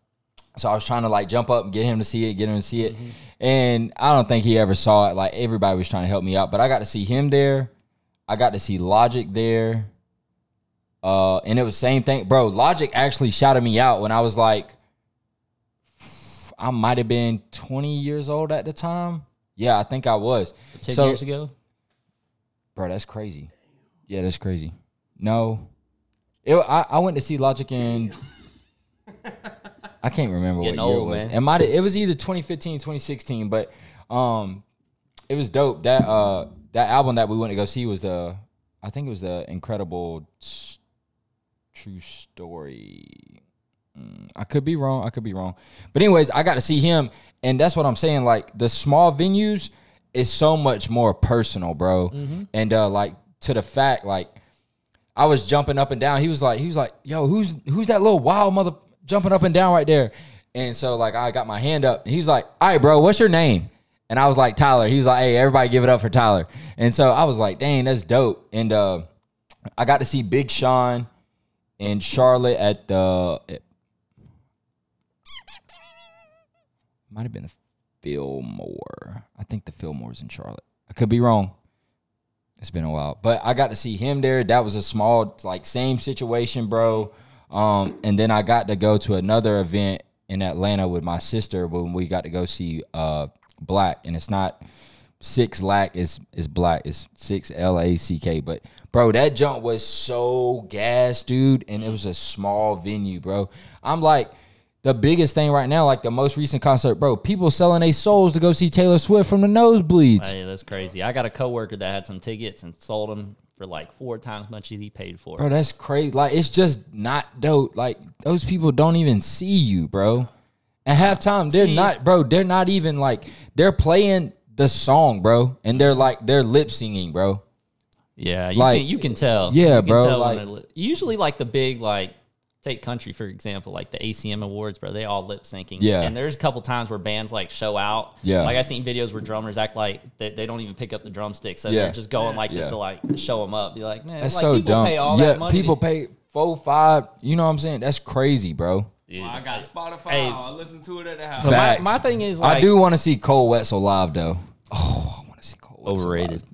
So I was trying to like jump up and get him to see it, get him to see it, and I don't think he ever saw it. Like everybody was trying to help me out, but I got to see him there. I got to see Logic there. Uh, and it was same thing, bro. Logic actually shouted me out when I was like, I might have been 20 years old at the time. Yeah, I think I was. Ten So- years ago, Bro, that's crazy. Yeah, that's crazy. No, it, I, I went to see Logic in I can't remember Getting what year old, it was. man. It might it was either 2015, 2016, but um it was dope. That uh that album that we went to go see was the I think it was the Incredible S- True Story. Mm, I could be wrong. I could be wrong. But anyways, I got to see him and that's what I'm saying like the small venues is so much more personal, bro. Mm-hmm. And uh like to the fact like I was jumping up and down. He was like, he was like, yo, who's who's that little wild mother jumping up and down right there? And so like I got my hand up. And he's like, all right, bro, what's your name? And I was like, Tyler. He was like, hey, everybody give it up for Tyler. And so I was like, dang, that's dope. And uh I got to see Big Sean in Charlotte at the it might have been the Fillmore. I think the Fillmore's in Charlotte. I could be wrong. It's been a while, but I got to see him there. That was a small, like, same situation, bro. Um, and then I got to go to another event in Atlanta with my sister when we got to go see uh Black, and it's not six lack is is black. It's six L A C K. But bro, that jump was so gas, dude, and it was a small venue, bro. I'm like. The biggest thing right now, like the most recent concert, bro, people selling their souls to go see Taylor Swift from the nosebleeds. Hey, that's crazy. I got a coworker that had some tickets and sold them for like four times much as he paid for. Bro, that's crazy. Like, it's just not dope. Like, those people don't even see you, bro. At halftime, they're See- not, bro. They're not even like they're playing the song, bro, and they're like they're lip singing, bro. Yeah, you Like- can you can tell. Yeah, You can bro, tell like- li- usually like the big like take country for example, like the ACM awards, bro. They all lip syncing. Yeah. and there's a couple times where bands like show out. Yeah. like I seen videos where drummers act like they, they don't even pick up the drumsticks, so Yeah. they're just going like this to like show them up. Be like, man, That's like, so people dumb. Pay all yeah, that money people to- pay four, five. You know what I'm saying? That's crazy, bro. Dude, Well, I got Spotify. Hey. I listen to it at the house. But my, Facts. my thing is like I do want to see Koe Wetzel live, though. Oh, I want to see Koe Wetzel overrated. live.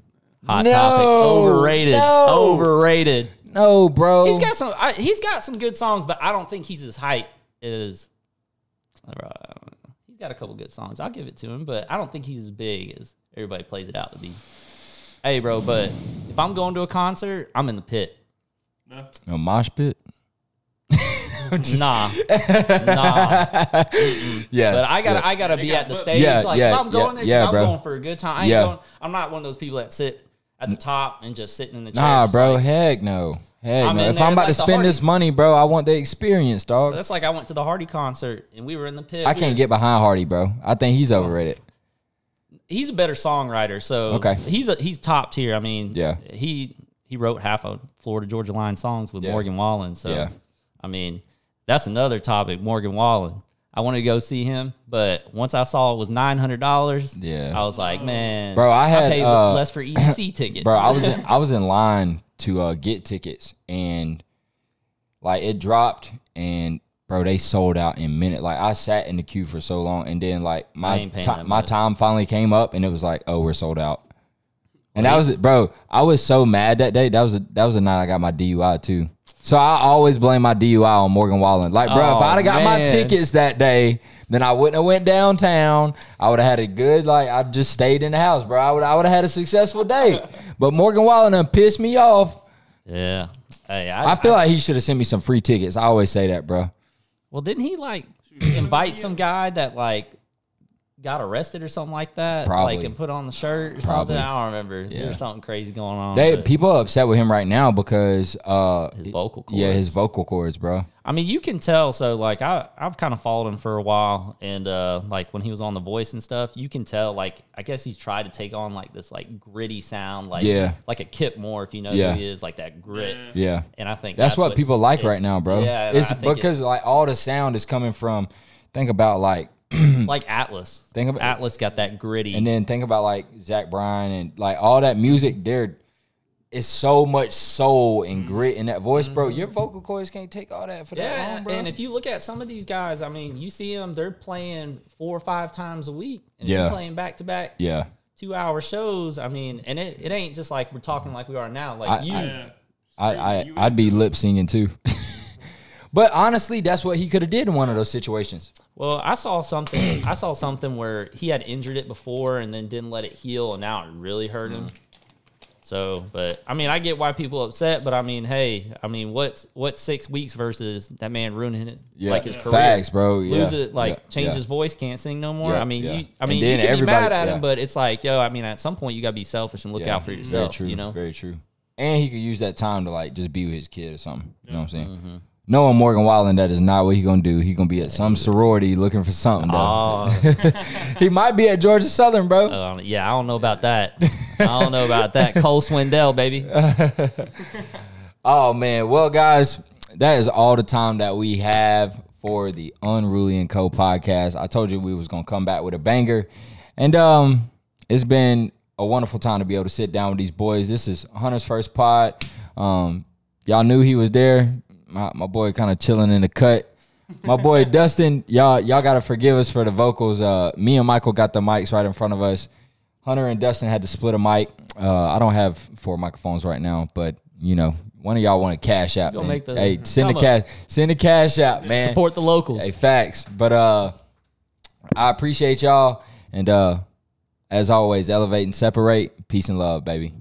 Hot No, topic. Overrated. no. Overrated. No, bro. He's got some. I, he's got some good songs, but I don't think he's as hype as. I don't know. He's got a couple good songs. I'll give it to him, but I don't think he's as big as everybody plays it out to be. Hey, bro, but if I'm going to a concert, I'm in the pit. a mosh pit. Nah, nah. Yeah, But I gotta, yeah. I gotta be got at the booked. stage. Yeah, like yeah, if I'm going yeah, there, 'cause yeah, I'm bro. going for a good time. I ain't Yeah. going. I'm not one of those people that sit at the mm. top and just sitting in the chair. Nah, bro. like- heck no. Heck I'm no. If there I'm about like to spend Hardy- this money, bro, I want the experience, dog. that's like I went to the Hardy concert and we were in the pit. I We can't were- get behind Hardy, bro. I think he's overrated. he's a better songwriter. So Okay. he's a he's top tier. I mean, Yeah. he he wrote half of Florida Georgia Line songs with Yeah. Morgan Wallen. So Yeah. I mean, that's another topic. Morgan Wallen. I wanted to go see him, but once I saw it was nine hundred dollars, Yeah. I was like, man, Bro, I had, paid uh, less for EDC tickets, Bro, I was in, I was in line to uh, get tickets and like it dropped and bro, they sold out in minute. Like I sat in the queue for so long and then like my ti- my time finally came up and it was like, oh, we're sold out. And that was it, bro. I was so mad that day. That was a, that was the night I got my DUI too. So I always blame my DUI on Morgan Wallen. Like, bro, if Oh, I'd have got my tickets that day, then I wouldn't have went downtown. I would have had a good like. I just stayed in the house, bro. I would I would have had a successful day. But Morgan Wallen done pissed me off. yeah. Hey, I, I feel like he should have sent me some free tickets. I always say that, bro. well, didn't he like invite some guy that like got arrested or something like that, Probably. like and put on the shirt or Probably. something? I don't remember. Yeah. There's something crazy going on. They people are upset with him right now because uh His vocal Yeah, his vocal cords, bro. I mean, you can tell. So, like, I I've kind of followed him for a while, and uh, like when he was on The Voice and stuff, you can tell. Like, I guess he's tried to take on like this like gritty sound, like Yeah. like a Kip Moore, if you know Yeah. who he is, like that grit. Yeah. And I think That's, what what's- people like right now, bro. Yeah, it's because like all the sound is coming from. Think about like, it's like Atlas. Think about- Atlas got that gritty. and then think about like Zach Bryan and like all that music. There, it's so much soul and grit in that voice, bro. Your vocal cords can't take all that for that Mm-hmm. Yeah, long, bro. and if you look at some of these guys, I mean, you see them; they're playing four or five times a week, and Yeah. they're playing back to back yeah, two hour shows. I mean, and it, it ain't just like we're talking like we are now. Like I- you, I- I, I I'd be lip singing too. but honestly, that's what he could have did in one of those situations. Well, I saw something. I saw something where he had injured it before and then didn't let it heal, and now it really hurt him. So, but I mean, I get why people upset, but I mean, hey, I mean, what's what's six weeks versus that man ruining it? Yeah, like his career. facts, bro. Yeah, Lose it, like yeah, change yeah. his voice, can't sing no more. I mean, you, I mean, you can be mad at him, but it's like, yo, I mean, at some point you gotta be selfish and look out for Very yourself. true. You know, very true. And he could use that time to like just be with his kid or something. You know what I'm saying? Mm-hmm. Knowing Morgan Wallen, that is not what he gonna do. He gonna be at some sorority looking for something. Though. oh, he might be at Georgia Southern, bro. uh, yeah, I don't know about that. I don't know about that. Cole Swindell, baby. Oh man, well guys, that is all the time that we have for the Unruly and Co podcast. I told you we was gonna come back with a banger, and um, it's been a wonderful time to be able to sit down with these boys. This is Hunter's first pod. Um, y'all knew he was there. My my boy kind of chilling in the cut. My boy Dustin, y'all y'all gotta forgive us for the vocals. Uh, me and Michael got the mics right in front of us. Hunter and Dustin had to split a mic. Uh, I don't have four microphones right now, but you know, one of y'all want to cash out. Gonna man. make the- hey, send the cash, send the cash out, man. Support the locals. Hey, facts. But uh, I appreciate y'all, and uh, as always, elevate and separate. Peace and love, baby.